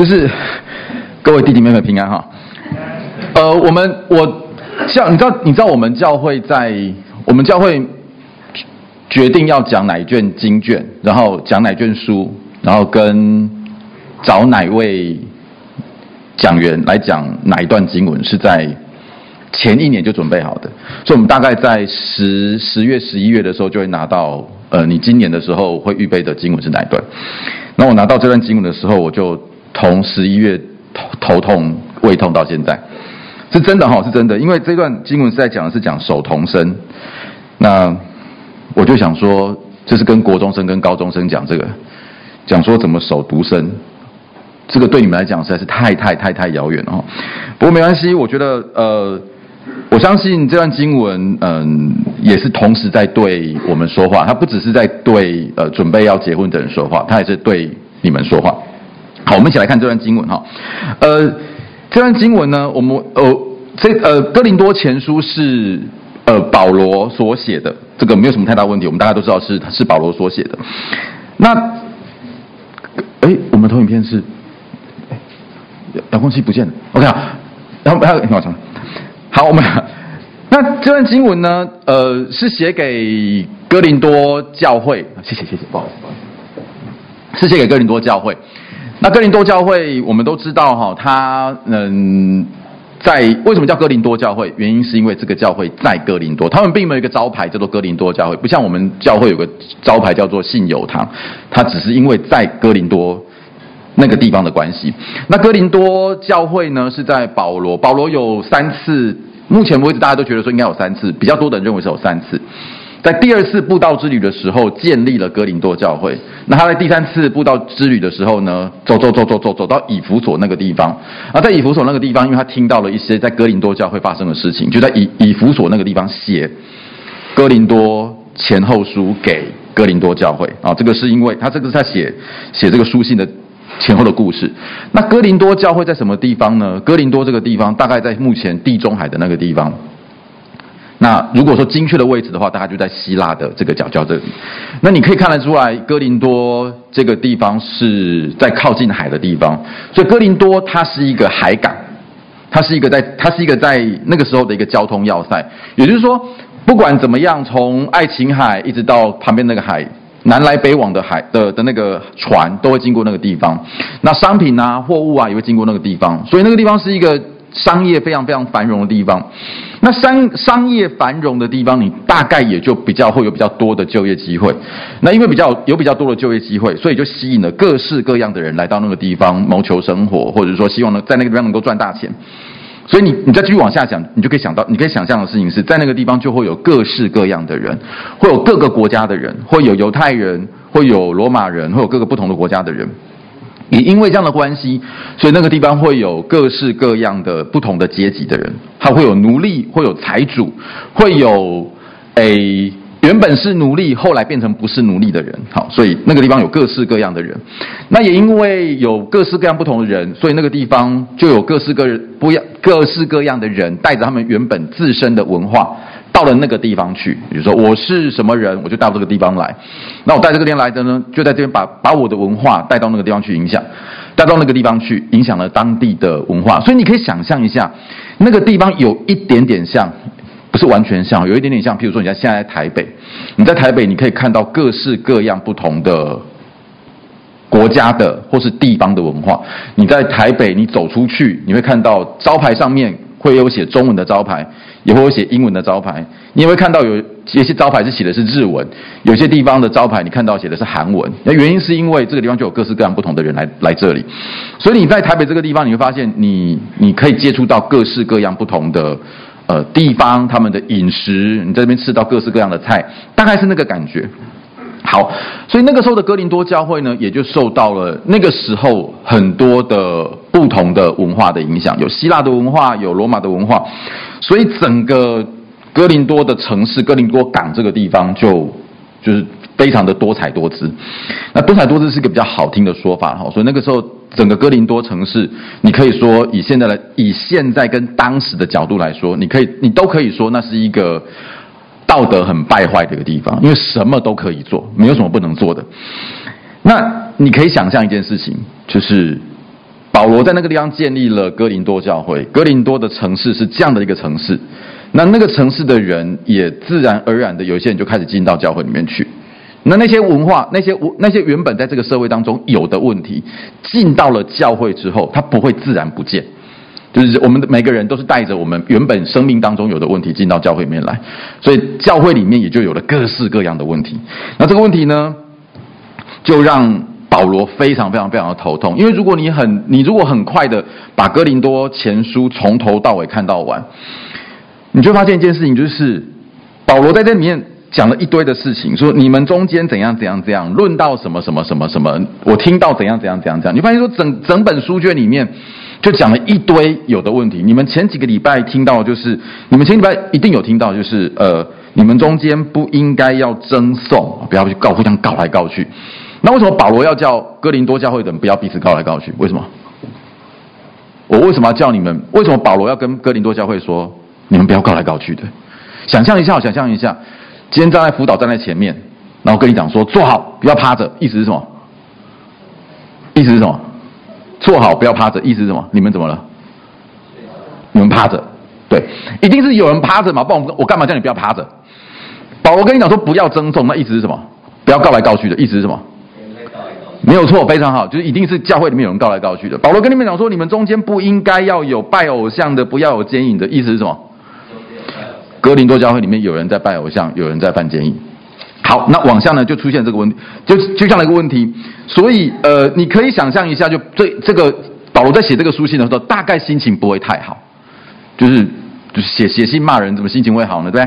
就是各位弟弟妹妹平安哈。呃，我们我像你知道你知道我们教会在我们教会决定要讲哪一卷经卷，然后讲哪卷书，然后跟找哪位讲员来讲哪一段经文，是在前一年就准备好的。所以，我们大概在十十月、十一月的时候就会拿到呃，你今年的时候会预备的经文是哪一段。那我拿到这段经文的时候，我就从十一月头头痛、胃痛到现在，是真的哈，是真的。因为这段经文是在讲的是讲守童身，那我就想说，就是跟国中生跟高中生讲这个，讲说怎么守独身，这个对你们来讲实在是太太太太遥远了哈。不过没关系，我觉得呃，我相信这段经文嗯、也是同时在对我们说话，它不只是在对呃准备要结婚的人说话，它也是对你们说话。好，我们一起来看这段经文哈。呃，这段经文呢，我们呃，这呃哥林多前书是呃保罗所写的，这个没有什么太大问题，我们大家都知道是是保罗所写的。那，哎，我们投影片是，遥控器不见了，OK 啊，然后还有好长，好，我们那这段经文呢，呃，是写给哥林多教会，谢谢谢谢，不好意思不好意思，是写给哥林多教会。那哥林多教会，我们都知道哈，他嗯，在为什么叫哥林多教会？原因是因为这个教会在哥林多，他们并没有一个招牌叫做哥林多教会，不像我们教会有个招牌叫做信友堂，它只是因为在哥林多那个地方的关系。那哥林多教会呢，是在保罗，保罗有三次，目前为止大家都觉得说应该有三次，比较多的人认为是有三次。在第二次布道之旅的时候，建立了哥林多教会。那他在第三次布道之旅的时候呢，走走走走走走到以弗所那个地方。啊，在以弗所那个地方，因为他听到了一些在哥林多教会发生的事情，就在以以弗所那个地方写哥林多前后书给哥林多教会。啊，这个是因为他这个是在写写这个书信的前后的故事。那哥林多教会在什么地方呢？哥林多这个地方大概在目前地中海的那个地方。那如果说精确的位置的话，大概就在希腊的这个角角这里。那你可以看得出来，哥林多这个地方是在靠近海的地方，所以哥林多它是一个海港，它是一个在它是一个在那个时候的一个交通要塞。也就是说，不管怎么样，从爱琴海一直到旁边那个海，南来北往的海的的那个船都会经过那个地方。那商品啊、货物啊也会经过那个地方，所以那个地方是一个。商业非常非常繁荣的地方，那商商业繁荣的地方，你大概也就比较会有比较多的就业机会。那因为比较有比较多的就业机会，所以就吸引了各式各样的人来到那个地方谋求生活，或者说希望能在那个地方能够赚大钱。所以你你再继续往下讲，你就可以想到，你可以想象的事情是在那个地方就会有各式各样的人，会有各个国家的人，会有犹太人，会有罗马人，会有各个不同的国家的人。也因为这样的关系，所以那个地方会有各式各样的不同的阶级的人，他会有奴隶，会有财主，会有诶原本是奴隶，后来变成不是奴隶的人。好，所以那个地方有各式各样的人。那也因为有各式各样不同的人，所以那个地方就有各式各不样、各式各样的人，带着他们原本自身的文化。到了那个地方去，比如说我是什么人，我就到这个地方来。那我带这个地来的呢，就在这边把把我的文化带到那个地方去影响，带到那个地方去影响了当地的文化。所以你可以想象一下，那个地方有一点点像，不是完全像，有一点点像。譬如说，你在现在在台北，你在台北你可以看到各式各样不同的国家的或是地方的文化。你在台北，你走出去，你会看到招牌上面会有写中文的招牌。也会有写英文的招牌，你也会看到有一些招牌是写的是日文，有些地方的招牌你看到写的是韩文。那原因是因为这个地方就有各式各样不同的人来来这里，所以你在台北这个地方，你会发现你你可以接触到各式各样不同的呃地方，他们的饮食，你在这边吃到各式各样的菜，大概是那个感觉。好，所以那个时候的哥林多教会呢，也就受到了那个时候很多的不同的文化的影响，有希腊的文化，有罗马的文化，所以整个哥林多的城市，哥林多港这个地方就就是非常的多彩多姿。那多彩多姿是一个比较好听的说法哈，所以那个时候整个哥林多城市，你可以说以现在来以现在跟当时的角度来说，你可以你都可以说那是一个。道德很败坏的一个地方，因为什么都可以做，没有什么不能做的。那你可以想象一件事情，就是保罗在那个地方建立了哥林多教会。哥林多的城市是这样的一个城市，那那个城市的人也自然而然的，有一些人就开始进到教会里面去。那那些文化，那些那些原本在这个社会当中有的问题，进到了教会之后，它不会自然不见。就是我们的每个人都是带着我们原本生命当中有的问题进到教会里面来，所以教会里面也就有了各式各样的问题。那这个问题呢，就让保罗非常非常非常的头痛，因为如果你很你如果很快的把哥林多前书从头到尾看到完，你就发现一件事情，就是保罗在这里面讲了一堆的事情，说你们中间怎样怎样怎样，论到什么什么什么什么，我听到怎样怎样怎样怎样，你发现说整整本书卷里面。就讲了一堆有的问题。你们前几个礼拜听到，就是你们前礼拜一定有听到，就是呃，你们中间不应该要争讼，不要去告，互相告来告去。那为什么保罗要叫哥林多教会的人不要彼此告来告去？为什么？我为什么要叫你们？为什么保罗要跟哥林多教会说你们不要告来告去的？想象一下，想象一下，今天站在辅导站在前面，然后跟你讲说坐好，不要趴着，意思是什么？意思是什么？坐好，不要趴着。意思是什么？你们怎么了？你们趴着，对，一定是有人趴着嘛？不然我我干嘛叫你不要趴着？保罗跟你讲说不要争讼，那意思是什么？不要告来告去的意思是什么？没有错，非常好，就是一定是教会里面有人告来告去的。保罗跟你们讲说，你们中间不应该要有拜偶像的，不要有奸淫的意思是什么？哥林多教会里面有人在拜偶像，有人在犯奸淫。好，那往下呢，就出现这个问题，就就像一个问题。所以，呃，你可以想象一下，就这这个保罗在写这个书信的时候，大概心情不会太好，就是就是写写信骂人，怎么心情会好呢？对？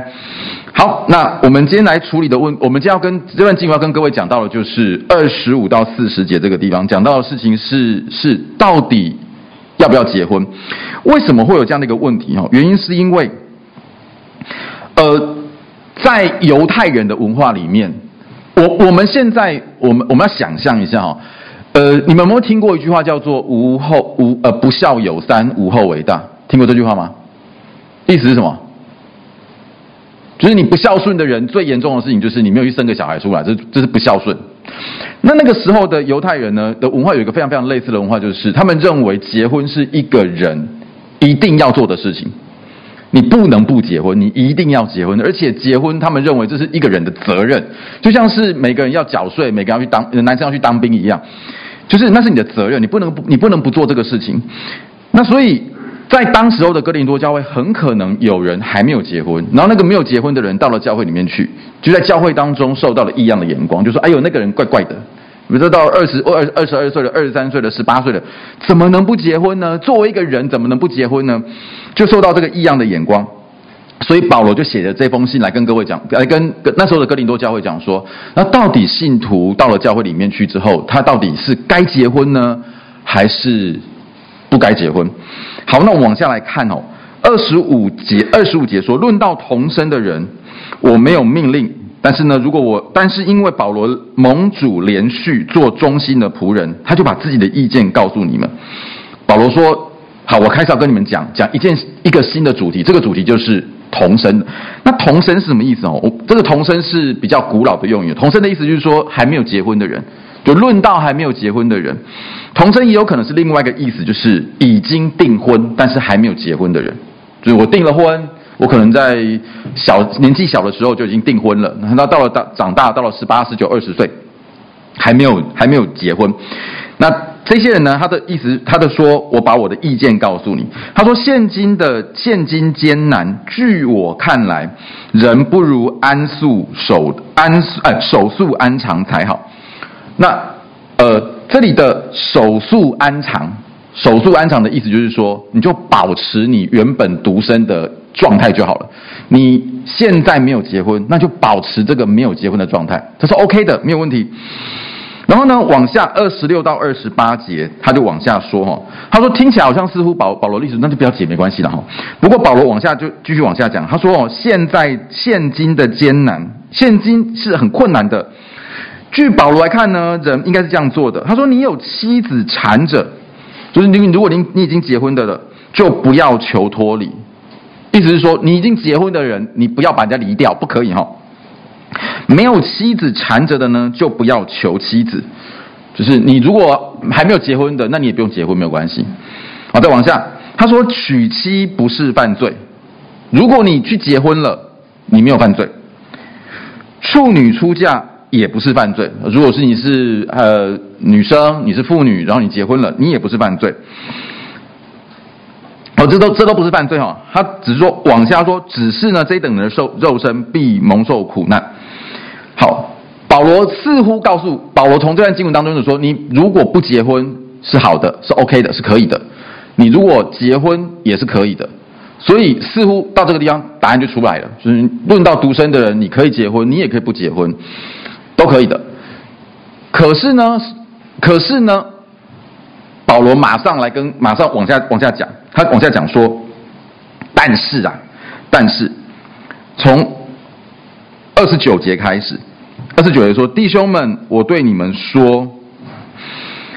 好，那我们今天来处理的问，我们今天要跟这段经文要跟各位讲到的，就是二十五到四十节这个地方讲到的事情是是到底要不要结婚？为什么会有这样的一个问题？哦，原因是因为，呃。在犹太人的文化里面，我我们现在我们我们要想象一下哈，呃，你们有没有听过一句话叫做“无后无呃不孝有三，无后为大”？听过这句话吗？意思是什么？就是你不孝顺的人，最严重的事情就是你没有去生个小孩出来，这这是不孝顺。那那个时候的犹太人呢的文化有一个非常非常类似的文化，就是他们认为结婚是一个人一定要做的事情。你不能不结婚，你一定要结婚，而且结婚，他们认为这是一个人的责任，就像是每个人要缴税，每个人要去当男生要去当兵一样，就是那是你的责任，你不能不你不能不做这个事情。那所以在当时候的哥林多教会，很可能有人还没有结婚，然后那个没有结婚的人到了教会里面去，就在教会当中受到了异样的眼光，就说：“哎呦，那个人怪怪的。”比如说到二十二二十二岁了，二十三岁了，十八岁了，怎么能不结婚呢？作为一个人，怎么能不结婚呢？就受到这个异样的眼光，所以保罗就写了这封信来跟各位讲，来跟跟那时候的哥林多教会讲说，那到底信徒到了教会里面去之后，他到底是该结婚呢，还是不该结婚？好，那我往下来看哦，二十五节，二十五节说，论到同生的人，我没有命令。但是呢，如果我，但是因为保罗蒙主连续做忠心的仆人，他就把自己的意见告诉你们。保罗说：“好，我开始要跟你们讲讲一件一个新的主题，这个主题就是同生。那同生是什么意思哦？我这个同生是比较古老的用语。同生的意思就是说还没有结婚的人，就论到还没有结婚的人，同声也有可能是另外一个意思，就是已经订婚但是还没有结婚的人，就是我订了婚。”我可能在小年纪小的时候就已经订婚了，然后到了大长大，到了十八、十九、二十岁，还没有还没有结婚。那这些人呢？他的意思，他的说，我把我的意见告诉你。他说，现今的现今艰难，据我看来，人不如安素守安哎守宿安常才好。那呃，这里的守宿安常，守宿安常的意思就是说，你就保持你原本独身的。状态就好了。你现在没有结婚，那就保持这个没有结婚的状态，这是 OK 的，没有问题。然后呢，往下二十六到二十八节，他就往下说哈，他说听起来好像似乎保保罗历史，那就不要解没关系了哈。不过保罗往下就继续往下讲，他说哦，现在现今的艰难，现今是很困难的。据保罗来看呢，人应该是这样做的。他说，你有妻子缠着，就是你如果你你已经结婚的了，就不要求脱离。意思是说，你已经结婚的人，你不要把人家离掉，不可以哈。没有妻子缠着的呢，就不要求妻子。就是你如果还没有结婚的，那你也不用结婚，没有关系。好，再往下，他说娶妻不是犯罪，如果你去结婚了，你没有犯罪。处女出嫁也不是犯罪，如果是你是呃女生，你是妇女，然后你结婚了，你也不是犯罪。哦，这都这都不是犯罪哈，他只是说往下说，只是呢这等人受肉身必蒙受苦难。好。保罗似乎告诉保罗，从这段经文当中就说：你如果不结婚是好的，是 OK 的，是可以的；你如果结婚也是可以的。所以似乎到这个地方，答案就出来了。就是论到独身的人，你可以结婚，你也可以不结婚，都可以的。可是呢，可是呢，保罗马上来跟马上往下往下讲，他往下讲说：但是啊，但是从二十九节开始。二十九节说：“弟兄们，我对你们说，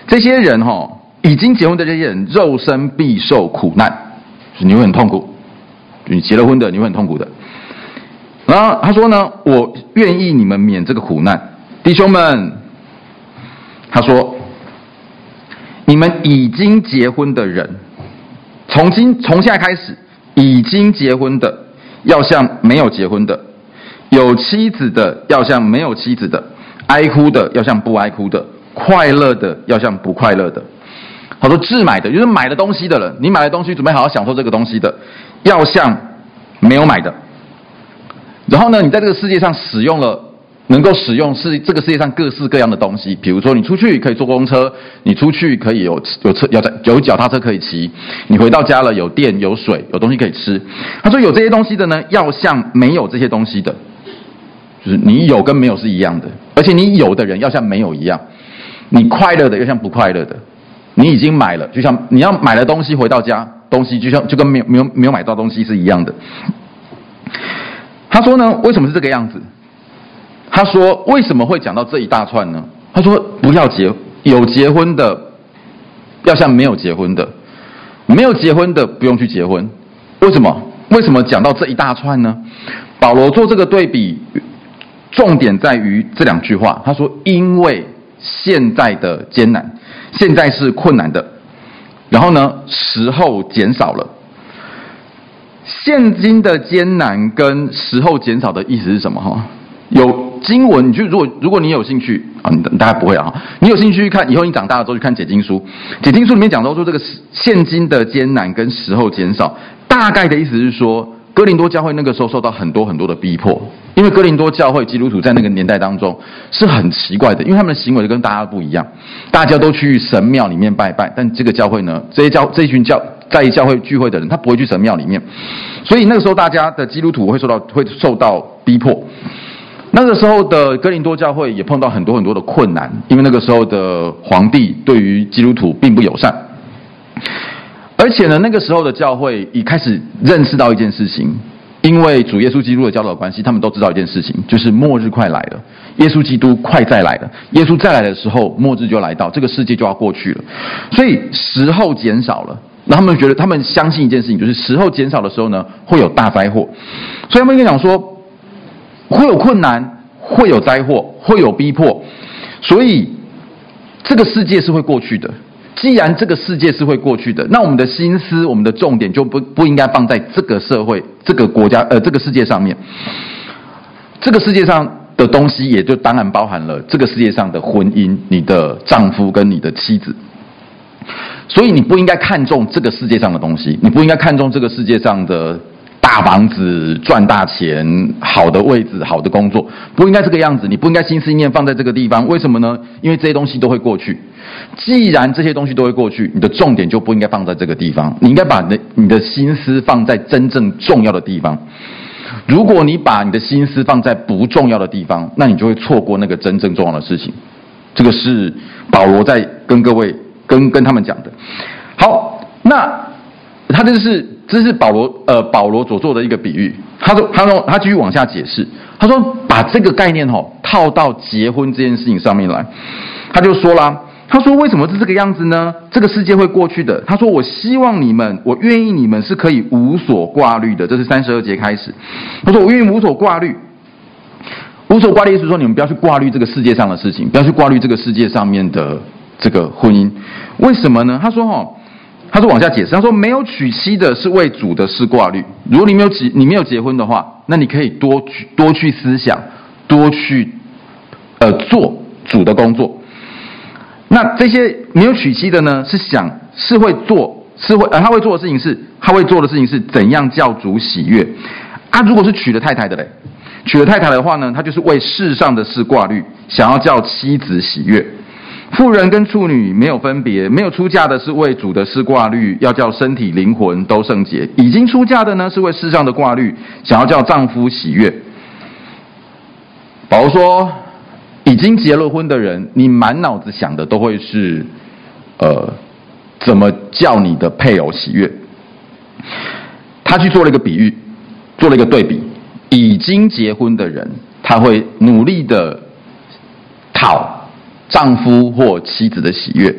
这些人哈、哦，已经结婚的这些人，肉身必受苦难，你会很痛苦。你结了婚的，你会很痛苦的。然后他说呢，我愿意你们免这个苦难，弟兄们。他说，你们已经结婚的人，从今从现在开始，已经结婚的，要像没有结婚的。”有妻子的要像没有妻子的，哀哭的要像不哀哭的，快乐的要像不快乐的。好多置买的，就是买了东西的人，你买了东西准备好好享受这个东西的，要像没有买的。然后呢，你在这个世界上使用了，能够使用是这个世界上各式各样的东西，比如说你出去可以坐公车，你出去可以有有车有有脚踏车可以骑，你回到家了有电有水有东西可以吃。他说有这些东西的呢，要像没有这些东西的。就是你有跟没有是一样的，而且你有的人要像没有一样，你快乐的要像不快乐的，你已经买了，就像你要买了东西回到家，东西就像就跟没有没有没有买到东西是一样的。他说呢，为什么是这个样子？他说为什么会讲到这一大串呢？他说不要结，有结婚的要像没有结婚的，没有结婚的不用去结婚。为什么？为什么讲到这一大串呢？保罗做这个对比。重点在于这两句话，他说：“因为现在的艰难，现在是困难的，然后呢，时候减少了。现今的艰难跟时候减少的意思是什么？哈，有经文，你就如果如果你有兴趣啊，你大概不会啊，你有兴趣去看，以后你长大了之后去看解经书，解经书里面讲到说，这个现今的艰难跟时候减少，大概的意思是说。”哥林多教会那个时候受到很多很多的逼迫，因为哥林多教会基督徒在那个年代当中是很奇怪的，因为他们的行为跟大家不一样，大家都去神庙里面拜拜，但这个教会呢，这些教这一群教在教会聚会的人，他不会去神庙里面，所以那个时候大家的基督徒会受到会受到逼迫。那个时候的哥林多教会也碰到很多很多的困难，因为那个时候的皇帝对于基督徒并不友善。而且呢，那个时候的教会已开始认识到一件事情，因为主耶稣基督的教导关系，他们都知道一件事情，就是末日快来了，耶稣基督快再来了。耶稣再来的时候，末日就来到，这个世界就要过去了。所以时候减少了，那他们觉得，他们相信一件事情，就是时候减少的时候呢，会有大灾祸。所以他们跟讲说，会有困难，会有灾祸，会有逼迫，所以这个世界是会过去的。既然这个世界是会过去的，那我们的心思、我们的重点就不不应该放在这个社会、这个国家、呃，这个世界上面。这个世界上的东西，也就当然包含了这个世界上的婚姻，你的丈夫跟你的妻子。所以你不应该看重这个世界上的东西，你不应该看重这个世界上的。大房子赚大钱，好的位置，好的工作，不应该这个样子。你不应该心思念放在这个地方，为什么呢？因为这些东西都会过去。既然这些东西都会过去，你的重点就不应该放在这个地方。你应该把你的你的心思放在真正重要的地方。如果你把你的心思放在不重要的地方，那你就会错过那个真正重要的事情。这个是保罗在跟各位跟跟他们讲的。好，那他这是。这是保罗呃保罗所做的一个比喻。他说他说他继续往下解释。他说把这个概念吼套到结婚这件事情上面来，他就说啦，他说为什么是这个样子呢？这个世界会过去的。他说我希望你们，我愿意你们是可以无所挂虑的。这是三十二节开始。他说我愿意无所挂虑。无所挂虑意思说，你们不要去挂虑这个世界上的事情，不要去挂虑这个世界上面的这个婚姻。为什么呢？他说哈，他说往下解释，他说没有娶妻的是为主的事挂虑。如果你没有结，你没有结婚的话，那你可以多去多去思想，多去呃做主的工作。那这些没有娶妻的呢，是想是会做，是会呃他会做的事情是，他会做的事情是怎样叫主喜悦。啊，如果是娶了太太的嘞？娶了太太的话呢，他就是为世上的事挂虑，想要叫妻子喜悦。妇人跟处女没有分别，没有出嫁的是为主的事挂虑，要叫身体灵魂都圣洁；已经出嫁的呢，是为世上的挂虑，想要叫丈夫喜悦。保罗说，已经结了婚的人，你满脑子想的都会是，呃，怎么叫你的配偶喜悦？他去做了一个比喻，做了一个对比。已经结婚的人，他会努力的讨丈夫或妻子的喜悦，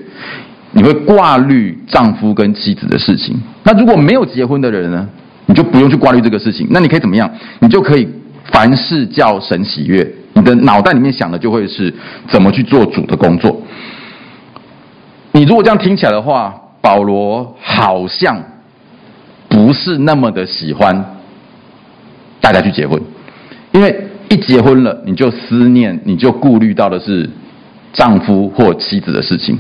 你会挂虑丈夫跟妻子的事情。那如果没有结婚的人呢？你就不用去挂虑这个事情。那你可以怎么样？你就可以凡事叫神喜悦。你的脑袋里面想的就会是怎么去做主的工作。你如果这样听起来的话，保罗好像不是那么的喜欢。大家去结婚，因为一结婚了，你就思念，你就顾虑到的是丈夫或妻子的事情。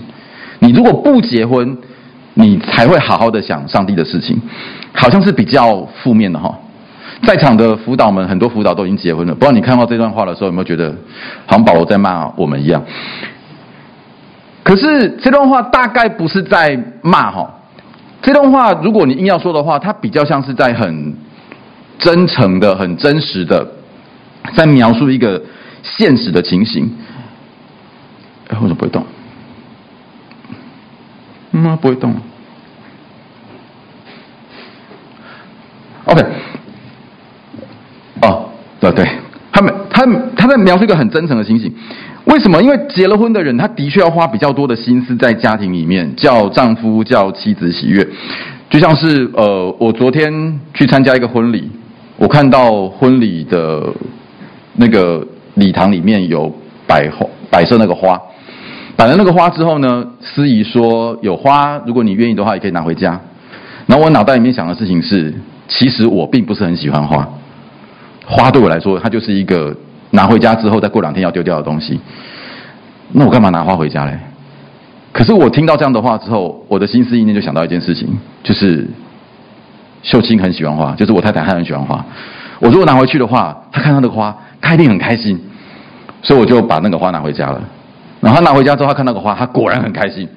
你如果不结婚，你才会好好的想上帝的事情，好像是比较负面的哈。在场的辅导们，很多辅导都已经结婚了，不知道你看到这段话的时候，有没有觉得好像保罗在骂我们一样？可是这段话大概不是在骂哈，这段话如果你硬要说的话，它比较像是在很。真诚的、很真实的，在描述一个现实的情形。哎，为什么不会动？嗯，不会动。OK。哦，对对，他们他他在描述一个很真诚的心情。为什么？因为结了婚的人，他的确要花比较多的心思在家庭里面，叫丈夫、叫妻子喜悦。就像是呃，我昨天去参加一个婚礼。我看到婚礼的那个礼堂里面有摆花，摆设那个花，摆了那个花之后呢，司仪说有花，如果你愿意的话，也可以拿回家。然后我脑袋里面想的事情是，其实我并不是很喜欢花，花对我来说，它就是一个拿回家之后再过两天要丢掉的东西。那我干嘛拿花回家嘞？可是我听到这样的话之后，我的心思意念就想到一件事情，就是。秀清很喜欢花，就是我太太，她很喜欢花。我如果拿回去的话，她看到那个花，她一定很开心。所以我就把那个花拿回家了。然后她拿回家之后，他看到那个花，她果然很开心。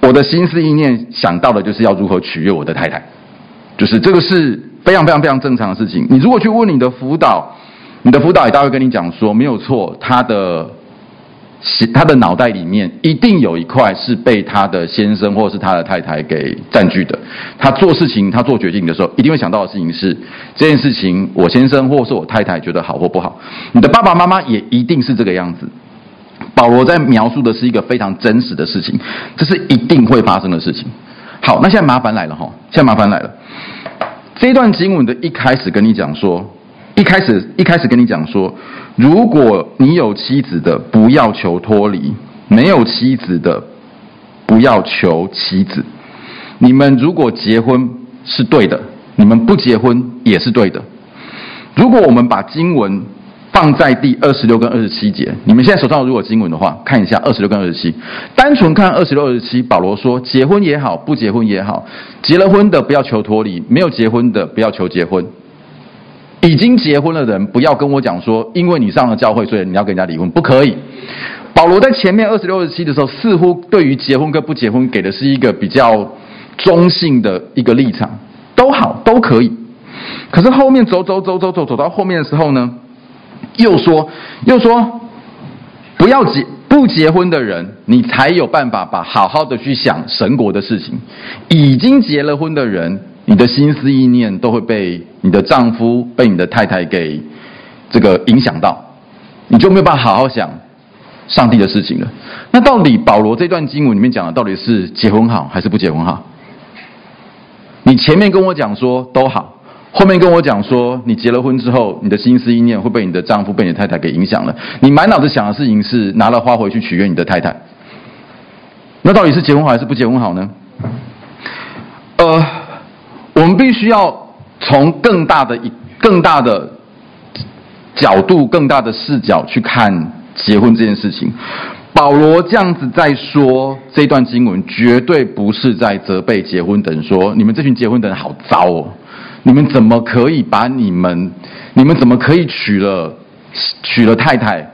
我的心思意念想到的就是要如何取悦我的太太，就是这个是非常非常非常正常的事情。你如果去问你的辅导，你的辅导也大会跟你讲说，没有错，他的。他的脑袋里面一定有一块是被他的先生或是他的太太给占据的。他做事情、他做决定的时候，一定会想到的事情是这件事情，我先生或是我太太觉得好或不好。你的爸爸妈妈也一定是这个样子。保罗在描述的是一个非常真实的事情，这是一定会发生的事情。好，那现在麻烦来了哈，现在麻烦来了。这段经文的一开始跟你讲说。一开始一开始跟你讲说，如果你有妻子的，不要求脱离；没有妻子的，不要求妻子。你们如果结婚是对的，你们不结婚也是对的。如果我们把经文放在第二十六跟二十七节，你们现在手上如果经文的话，看一下二十六跟二十七。单纯看二十六、二十七，保罗说：结婚也好，不结婚也好，结了婚的不要求脱离，没有结婚的不要求结婚。已经结婚的人，不要跟我讲说，因为你上了教会，所以你要跟人家离婚，不可以。保罗在前面二十六、二十七的时候，似乎对于结婚跟不结婚，给的是一个比较中性的一个立场，都好，都可以。可是后面走走走走走走到后面的时候呢，又说又说，不要结不结婚的人，你才有办法把好好的去想神国的事情。已经结了婚的人。你的心思意念都会被你的丈夫、被你的太太给这个影响到，你就没有办法好好想上帝的事情了。那到底保罗这段经文里面讲的到底是结婚好还是不结婚好？你前面跟我讲说都好，后面跟我讲说，你结了婚之后，你的心思意念会被你的丈夫、被你太太给影响了。你满脑子想的事情是拿了花回去取悦你的太太。那到底是结婚好还是不结婚好呢？呃，我们必须要从更大的一、更大的角度、更大的视角去看结婚这件事情。保罗这样子在说这段经文，绝对不是在责备结婚的人，说你们这群结婚的人好糟哦。你们怎么可以把你们，你们怎么可以娶了娶了太太，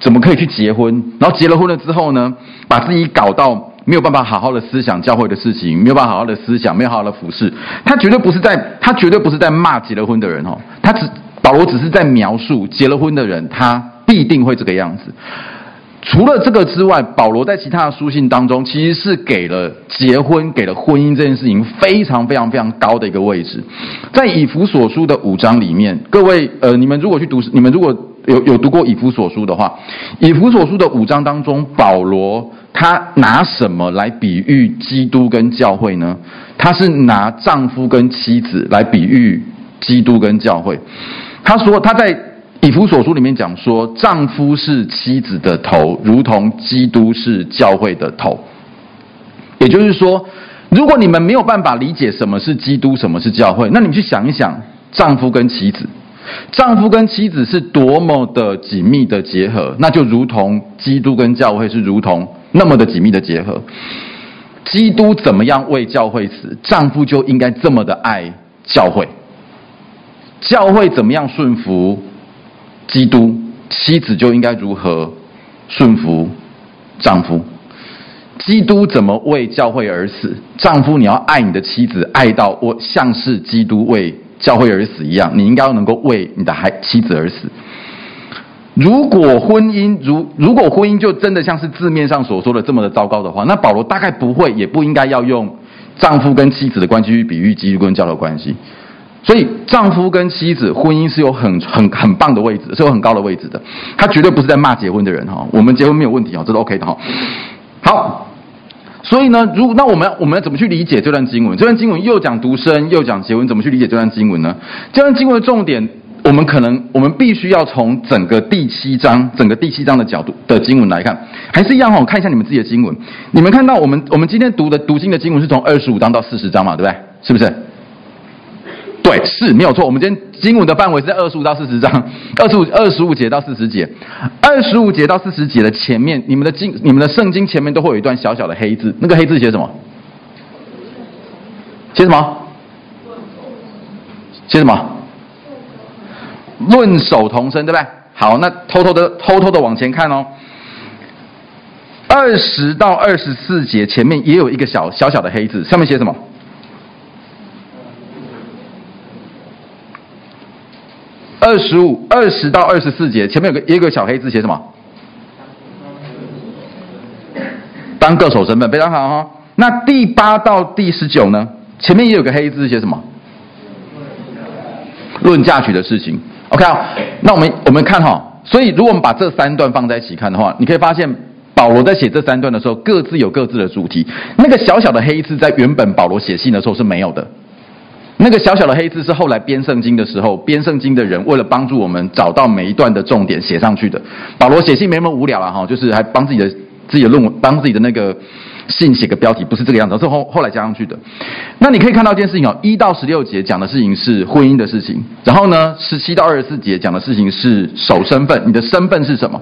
怎么可以去结婚？然后结了婚了之后呢，把自己搞到没有办法好好的思想教会的事情，没有办法好好的思想，没有好好的服侍。他绝对不是在，他绝对不是在骂结了婚的人哦。他只保罗只是在描述结了婚的人，他必定会这个样子。除了这个之外，保罗在其他的书信当中，其实是给了结婚、给了婚姻这件事情非常非常非常高的一个位置。在以弗所书的五章里面，各位呃，你们如果去读，你们如果有有读过以弗所书的话，以弗所书的五章当中，保罗他拿什么来比喻基督跟教会呢？他是拿丈夫跟妻子来比喻基督跟教会。他说他在。以弗所书里面讲说，丈夫是妻子的头，如同基督是教会的头。也就是说，如果你们没有办法理解什么是基督，什么是教会，那你们去想一想，丈夫跟妻子，丈夫跟妻子是多么的紧密的结合，那就如同基督跟教会是如同那么的紧密的结合。基督怎么样为教会死，丈夫就应该这么的爱教会。教会怎么样顺服？基督妻子就应该如何顺服丈夫？基督怎么为教会而死？丈夫你要爱你的妻子，爱到我像是基督为教会而死一样，你应该要能够为你的孩妻子而死。如果婚姻如如果婚姻就真的像是字面上所说的这么的糟糕的话，那保罗大概不会也不应该要用丈夫跟妻子的关系去比喻基督跟教会的关系。所以，丈夫跟妻子婚姻是有很很很棒的位置，是有很高的位置的。他绝对不是在骂结婚的人哈。我们结婚没有问题哦，这都 OK 的哈。好，所以呢，如那我们我们要怎么去理解这段经文？这段经文又讲独身，又讲结婚，怎么去理解这段经文呢？这段经文的重点，我们可能我们必须要从整个第七章，整个第七章的角度的经文来看，还是一样哈。看一下你们自己的经文，你们看到我们我们今天读的读经的经文是从二十五章到四十章嘛，对不对？是不是？对，是没有错。我们今天经文的范围是在二十五到四十章，二十五二十五节到四十节，二十五节到四十节的前面，你们的经、你们的圣经前面都会有一段小小的黑字，那个黑字写什么？写什么？写什么？论守同声，对不对？好，那偷偷的、偷偷的往前看哦。二十到二十四节前面也有一个小小小的黑字，上面写什么？二十五、二十到二十四节，前面有个一个小黑字，写什么？当各守身份，非常好哈、哦。那第八到第十九呢？前面也有个黑字，写什么？论嫁娶的事情。OK 啊，那我们我们看哈、哦。所以，如果我们把这三段放在一起看的话，你可以发现保罗在写这三段的时候，各自有各自的主题。那个小小的黑字，在原本保罗写信的时候是没有的。那个小小的黑字是后来编圣经的时候，编圣经的人为了帮助我们找到每一段的重点写上去的。保罗写信没那么无聊了哈，就是还帮自己的自己的论文，帮自己的那个信写个标题，不是这个样子，是后后来加上去的。那你可以看到一件事情哦，一到十六节讲的事情是婚姻的事情，然后呢，十七到二十四节讲的事情是守身份，你的身份是什么？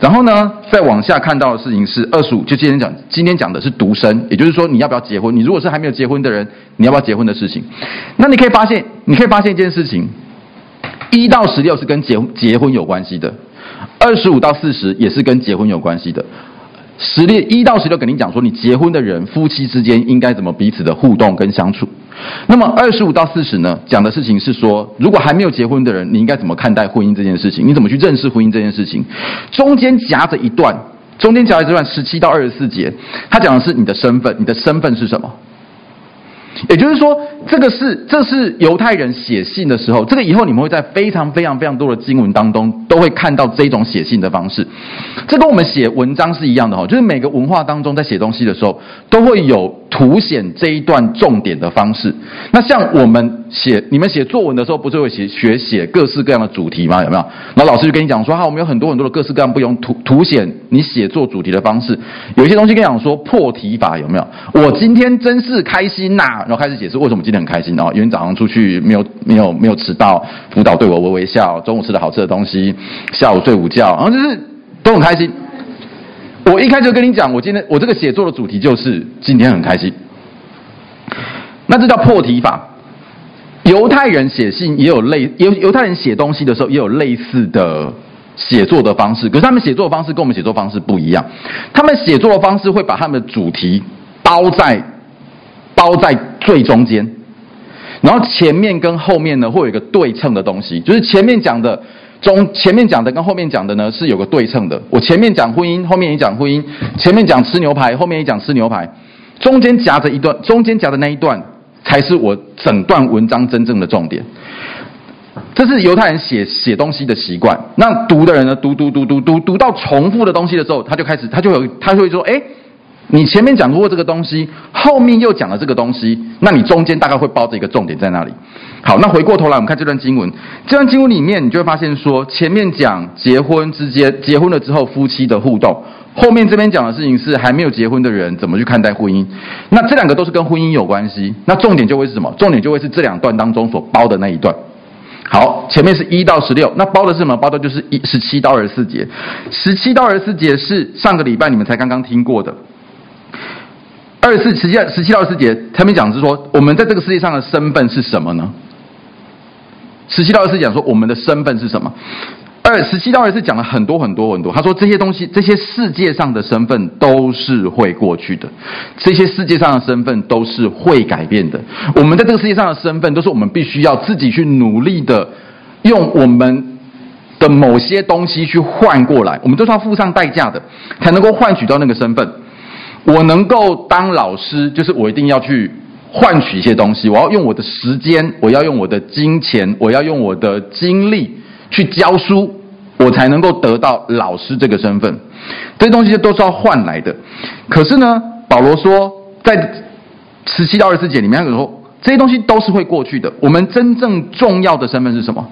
然后呢，再往下看到的事情是二十五，就今天讲，今天讲的是独身，也就是说你要不要结婚？你如果是还没有结婚的人，你要不要结婚的事情？那你可以发现，你可以发现一件事情，一到十六是跟结结婚有关系的，二十五到四十也是跟结婚有关系的。十六一到十六，肯定讲说，你结婚的人，夫妻之间应该怎么彼此的互动跟相处。那么二十五到四十呢，讲的事情是说，如果还没有结婚的人，你应该怎么看待婚姻这件事情？你怎么去认识婚姻这件事情？中间夹着一段，中间夹着这段十七到二十四节，他讲的是你的身份，你的身份是什么？也就是说，这个是这是犹太人写信的时候，这个以后你们会在非常非常非常多的经文当中都会看到这种写信的方式。这跟我们写文章是一样的哈，就是每个文化当中在写东西的时候，都会有凸显这一段重点的方式。那像我们写你们写作文的时候，不是会写学写各式各样的主题吗？有没有？然后老师就跟你讲说，哈，我们有很多很多的各式各样不用凸凸显你写作主题的方式。有一些东西跟你讲说破题法有没有？我今天真是开心呐、然后开始解释为什么今天很开心哦，因为早上出去没有没有没有迟到，辅导对我微微笑，中午吃了好吃的东西，下午睡午觉，然后就是都很开心。我一开始就跟你讲，我今天我这个写作的主题就是今天很开心。那这叫破题法。犹太人写信也有类，犹犹太人写东西的时候也有类似的写作的方式，可是他们写作的方式跟我们写作方式不一样。他们写作的方式会把他们的主题包在包在最中间，然后前面跟后面呢会有一个对称的东西，就是前面讲的中前面讲的跟后面讲的呢是有个对称的。我前面讲婚姻，后面也讲婚姻；前面讲吃牛排，后面也讲吃牛排，中间夹着一段，中间夹的那一段。才是我整段文章真正的重点。这是犹太人写写东西的习惯。那读的人呢？读读读读读读到重复的东西的时候，他就开始，他就有，他就会说：“哎，你前面讲过这个东西，后面又讲了这个东西，那你中间大概会包着一个重点在那里。”好，那回过头来，我们看这段经文。这段经文里面，你就会发现说，前面讲结婚之间，结婚了之后夫妻的互动。后面这边讲的事情是还没有结婚的人怎么去看待婚姻，那这两个都是跟婚姻有关系。那重点就会是什么？重点就会是这两段当中所包的那一段。好，前面是一到十六，那包的是什么？包的就是一十七到二十四节。十七到二十四节是上个礼拜你们才刚刚听过的。二十四、十七、十七到二十四节，他们讲是说，我们在这个世界上的身份是什么呢？十七到二十四讲说，我们的身份是什么？二十七到二十四讲了很多很多很多，他说这些东西，这些世界上的身份都是会过去的，这些世界上的身份都是会改变的。我们在这个世界上的身份，都是我们必须要自己去努力的，用我们的某些东西去换过来，我们都是要付上代价的，才能够换取到那个身份。我能够当老师，就是我一定要去换取一些东西，我要用我的时间，我要用我的金钱，我要用我的精力。去教书，我才能够得到老师这个身份。这些东西都是要换来的。可是呢，保罗说，在十七到二十四节里面，他说这些东西都是会过去的。我们真正重要的身份是什么？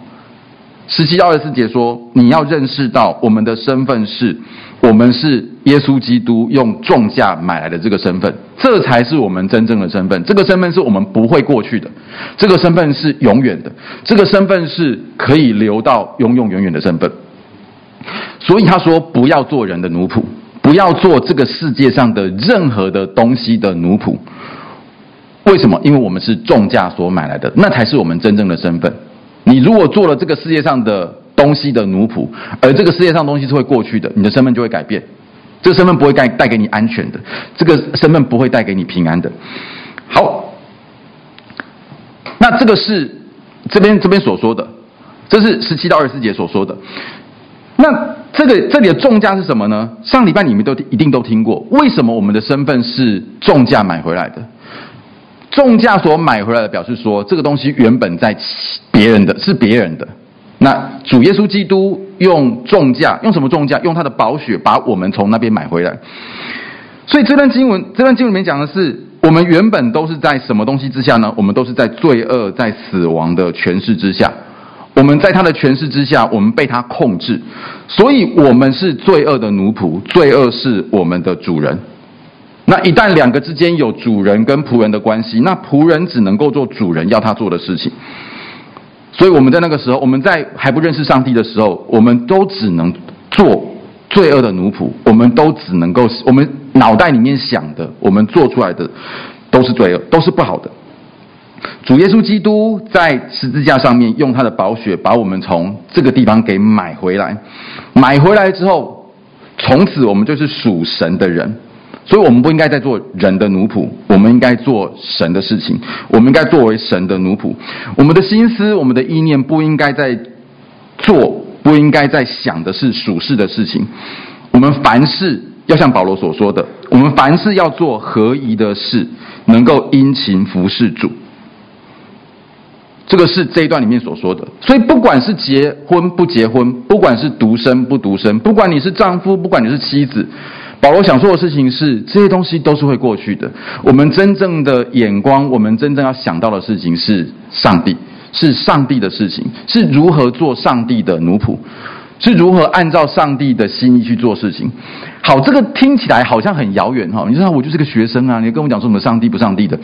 十七到二十四节说，你要认识到我们的身份是。我们是耶稣基督用重价买来的这个身份，这才是我们真正的身份。这个身份是我们不会过去的，这个身份是永远的，这个身份是可以留到永永远远的身份。所以他说，不要做人的奴仆，不要做这个世界上的任何的东西的奴仆。为什么？因为我们是重价所买来的，那才是我们真正的身份。你如果做了这个世界上的，东西的奴仆，而这个世界上东西是会过去的，你的身份就会改变。这个身份不会带带给你安全的，这个身份不会带给你平安的。好，那这个是这边这边所说的，这是十七到二十四节所说的。那这个这里的重价是什么呢？上礼拜你们都一定都听过，为什么我们的身份是重价买回来的？重价所买回来的，表示说这个东西原本在别人的，是别人的。那主耶稣基督用重价，用什么重价？用他的宝血把我们从那边买回来。所以这段经文，这段经文里面讲的是，我们原本都是在什么东西之下呢？我们都是在罪恶、在死亡的权势之下。我们在他的权势之下，我们被他控制，所以我们是罪恶的奴仆，罪恶是我们的主人。那一旦两个之间有主人跟仆人的关系，那仆人只能够做主人要他做的事情。所以我们在那个时候，我们在还不认识上帝的时候，我们都只能做罪恶的奴仆，我们都只能够，我们脑袋里面想的，我们做出来的都是罪恶，都是不好的。主耶稣基督在十字架上面用他的宝血把我们从这个地方给买回来，买回来之后，从此我们就是属神的人。所以，我们不应该再做人的奴仆，我们应该做神的事情。我们应该作为神的奴仆，我们的心思、我们的意念不应该在做，不应该在想的是属世的事情。我们凡事要像保罗所说的，我们凡事要做合宜的事，能够殷勤服侍主。这个是这一段里面所说的。所以，不管是结婚不结婚，不管是独身不独身，不管你是丈夫，不管你是妻子，保罗想说的事情是：这些东西都是会过去的。我们真正的眼光，我们真正要想到的事情是上帝，是上帝的事情，是如何做上帝的奴仆。是如何按照上帝的心意去做事情？好，这个听起来好像很遥远哈。你知道，我就是个学生啊，你跟我讲说什么上帝不上帝的？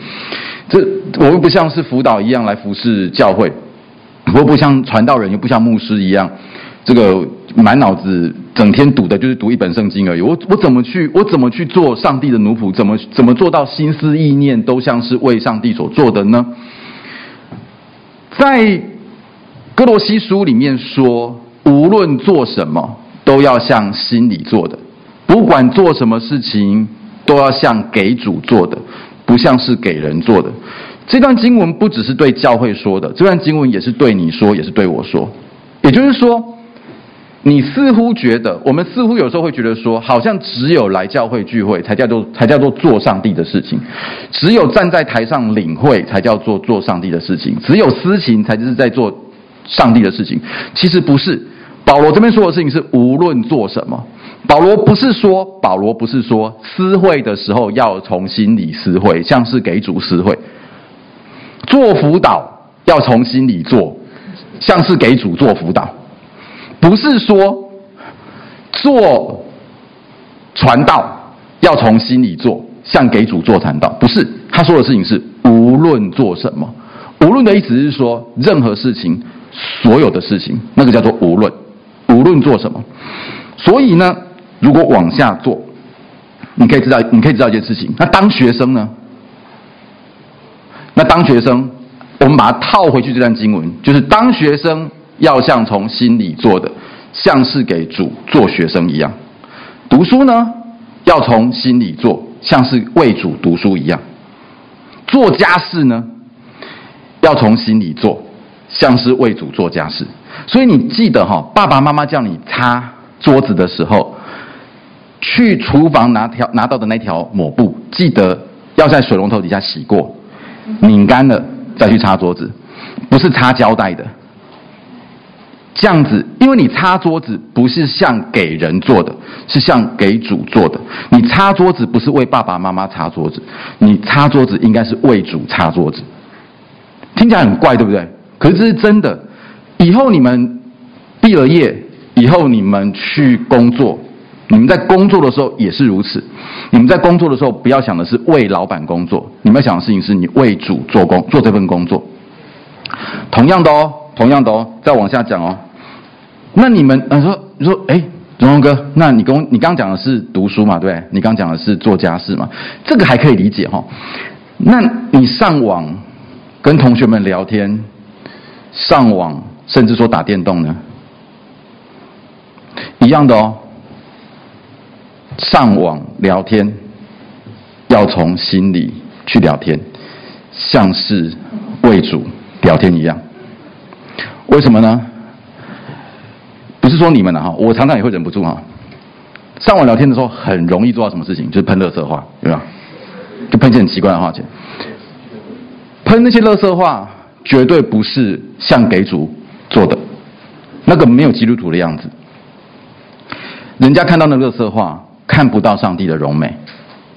这我又不像是辅导一样来服侍教会，我又不像传道人，又不像牧师一样，这个满脑子整天读的就是读一本圣经而已。我我怎么去？我怎么去做上帝的奴仆？怎么怎么做到心思意念都像是为上帝所做的呢？在哥罗西书里面说。无论做什么，都要向心里做的；不管做什么事情，都要向给主做的，不像是给人做的。这段经文不只是对教会说的，这段经文也是对你说，也是对我说。也就是说，你似乎觉得，我们似乎有时候会觉得说，好像只有来教会聚会才叫做才叫做做上帝的事情，只有站在台上领会才叫做做上帝的事情，只有私情才是在做上帝的事情。其实不是。保罗这边说的事情是无论做什么，保罗不是说，保罗不是说私会的时候要从心里私会，像是给主私会；做辅导要从心里做，像是给主做辅导。不是说做传道要从心里做，像给主做传道。不是，他说的事情是无论做什么，无论的意思是说任何事情，所有的事情，那个叫做无论。无论做什么，所以呢，如果往下做，你可以知道，你可以知道一件事情。那当学生呢？那当学生，我们把它套回去这段经文，就是当学生要像从心里做的，像是给主做学生一样；读书呢，要从心里做，像是为主读书一样；做家事呢，要从心里做，像是为主做家事。所以你记得哈，爸爸妈妈叫你擦桌子的时候，去厨房拿条拿到的那条抹布，记得要在水龙头底下洗过，拧干了再去擦桌子，不是擦胶带的。这样子，因为你擦桌子不是像给人做的，是像给主做的。你擦桌子不是为爸爸妈妈擦桌子，你擦桌子应该是为主擦桌子。听起来很怪，对不对？可是这是真的。以后你们毕了业，以后你们去工作，你们在工作的时候也是如此。你们在工作的时候，不要想的是为老板工作，你们要想的事情是你为主做工，做这份工作。同样的哦，同样的哦，再往下讲哦。那你们，你说，你说，哎，荣荣哥，那你跟你刚讲的是读书嘛？对，你刚讲的是做家事嘛？这个还可以理解哈、哦。那你上网跟同学们聊天，上网。甚至说打电动呢，一样的哦。上网聊天要从心里去聊天，像是为主聊天一样。为什么呢？不是说你们的哈，我常常也会忍不住哈。上网聊天的时候很容易做到什么事情？就是喷垃圾话，对吧？就喷一些很奇怪的话，去喷那些垃圾话，绝对不是像给主。做的，那个没有基督徒的样子，人家看到那垃圾话，看不到上帝的荣美，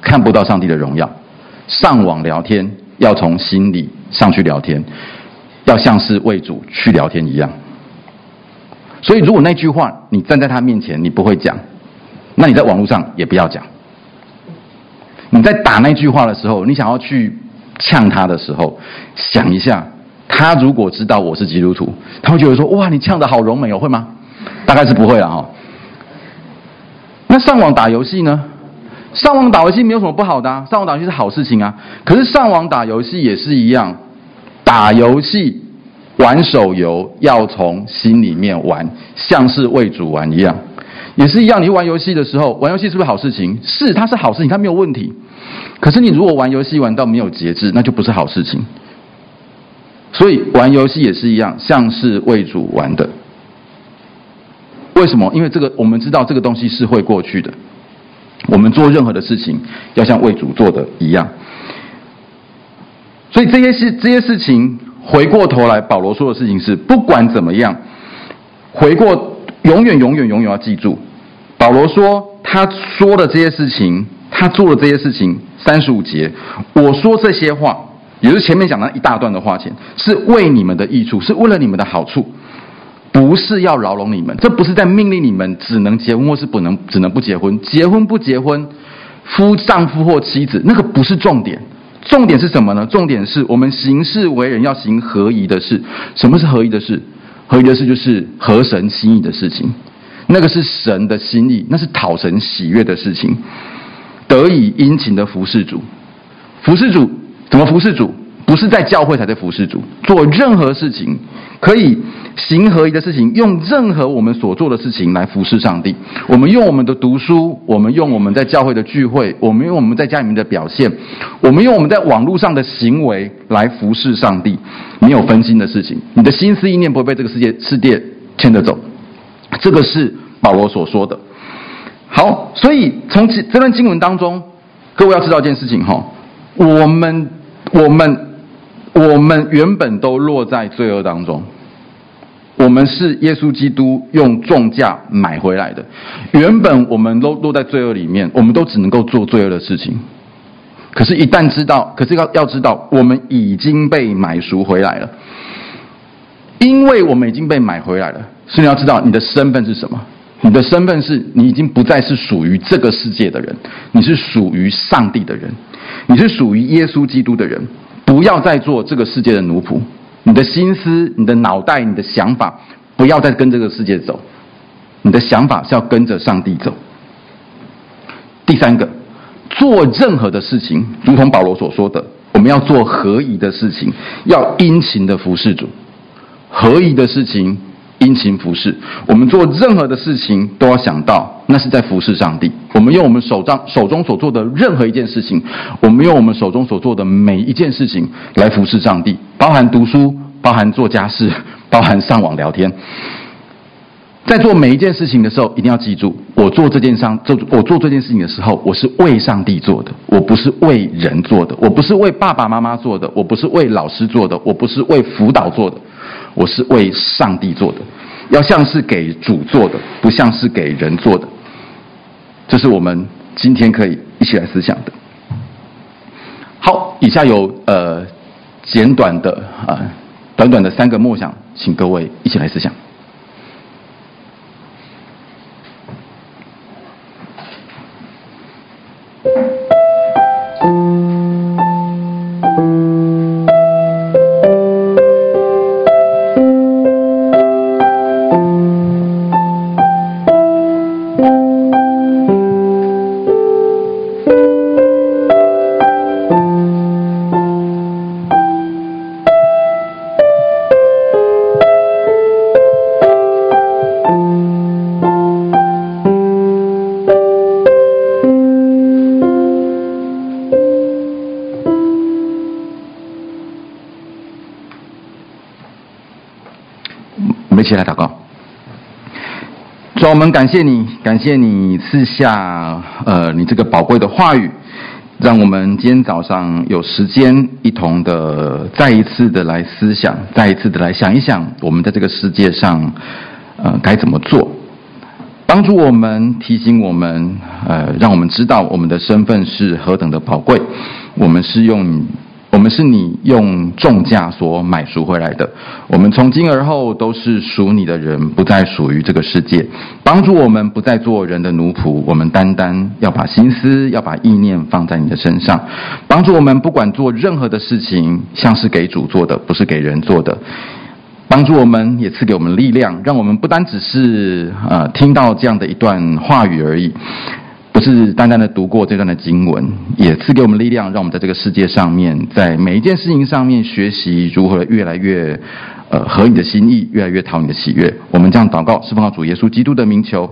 看不到上帝的荣耀。上网聊天要从心里上去聊天，要像是为主去聊天一样。所以，如果那句话你站在他面前你不会讲，那你在网络上也不要讲。你在打那句话的时候，你想要去呛他的时候，想一下。他如果知道我是基督徒，他会觉得说：“哇，你呛得好柔美哦，会吗？”大概是不会了哈。那上网打游戏呢？上网打游戏没有什么不好的，上网打游戏是好事情啊。可是上网打游戏也是一样，打游戏、玩手游要从心里面玩，像是为主玩一样，也是一样。你玩游戏的时候，玩游戏是不是好事情？是，它是好事情，它没有问题。可是你如果玩游戏玩到没有节制，那就不是好事情。所以玩游戏也是一样，像是为主玩的。为什么？因为这个我们知道这个东西是会过去的。我们做任何的事情，要像为主做的一样。所以这些事这些事情回过头来，保罗说的事情是：不管怎么样，回过永远永远永远要记住，保罗说他说的这些事情，他做的这些事情，三十五节，我说这些话，也就是前面讲的一大段的话前，是为你们的益处，是为了你们的好处。不是要牢笼你们，这不是在命令你们只能结婚或是不能只能不结婚，结婚不结婚，夫丈夫或妻子，那个不是重点，重点是什么呢？重点是我们行事为人要行合宜的事。什么是合宜的事？合宜的事就是合神心意的事情，那个是神的心意，那是讨神喜悦的事情。得以殷勤的服侍主，服侍主怎么服侍主？不是在教会才在服侍主，做任何事情可以行合一的事情，用任何我们所做的事情来服侍上帝。我们用我们的读书，我们用我们在教会的聚会，我们用我们在家里面的表现，我们用我们在网络上的行为来服侍上帝。没有分心的事情，你的心思意念不会被这个世界世界牵着走。这个是保罗所说的。好，所以从这段经文当中，各位要知道一件事情哈，我们我们。我们原本都落在罪恶当中，我们是耶稣基督用重价买回来的。原本我们都落在罪恶里面，我们都只能够做罪恶的事情。可是，一旦知道，可是要要知道，我们已经被买赎回来了。因为我们已经被买回来了，所以你要知道你的身份是什么？你的身份是你已经不再是属于这个世界的人，你是属于上帝的人，你是属于耶稣基督的人。不要再做这个世界的奴仆，你的心思、你的脑袋、你的想法，不要再跟这个世界走。你的想法是要跟着上帝走。第三个，做任何的事情，如同保罗所说的，我们要做合宜的事情，要殷勤的服侍主。合宜的事情。殷勤服侍，我们做任何的事情都要想到，那是在服侍上帝。我们用我们手上手中所做的任何一件事情，我们用我们手中所做的每一件事情来服侍上帝，包含读书，包含做家事，包含上网聊天。在做每一件事情的时候，一定要记住，我做这件上做我做这件事情的时候，我是为上帝做的，我不是为人做的，我不是为爸爸妈妈做的，我不是为老师做的，我不是为辅导做的。我是为上帝做的，要像是给主做的，不像是给人做的。这是我们今天可以一起来思想的。好，以下有呃简短的啊、呃、短短的三个默想，请各位一起来思想。我们一起来祷告。主，我们感谢你，感谢你赐下呃你这个宝贵的话语，让我们今天早上有时间一同的再一次的来思想，再一次的来想一想，我们在这个世界上呃该怎么做，帮助我们，提醒我们，呃，让我们知道我们的身份是何等的宝贵，我们是用。我们是你用重价所买赎回来的，我们从今而后都是属你的人，不再属于这个世界。帮助我们不再做人的奴仆，我们单单要把心思、要把意念放在你的身上。帮助我们不管做任何的事情，像是给主做的，不是给人做的。帮助我们，也赐给我们力量，让我们不单只是呃听到这样的一段话语而已。不是单单的读过这段的经文，也赐给我们力量，让我们在这个世界上面，在每一件事情上面学习如何越来越，呃，合你的心意，越来越讨你的喜悦。我们这样祷告，是奉到主耶稣基督的名求，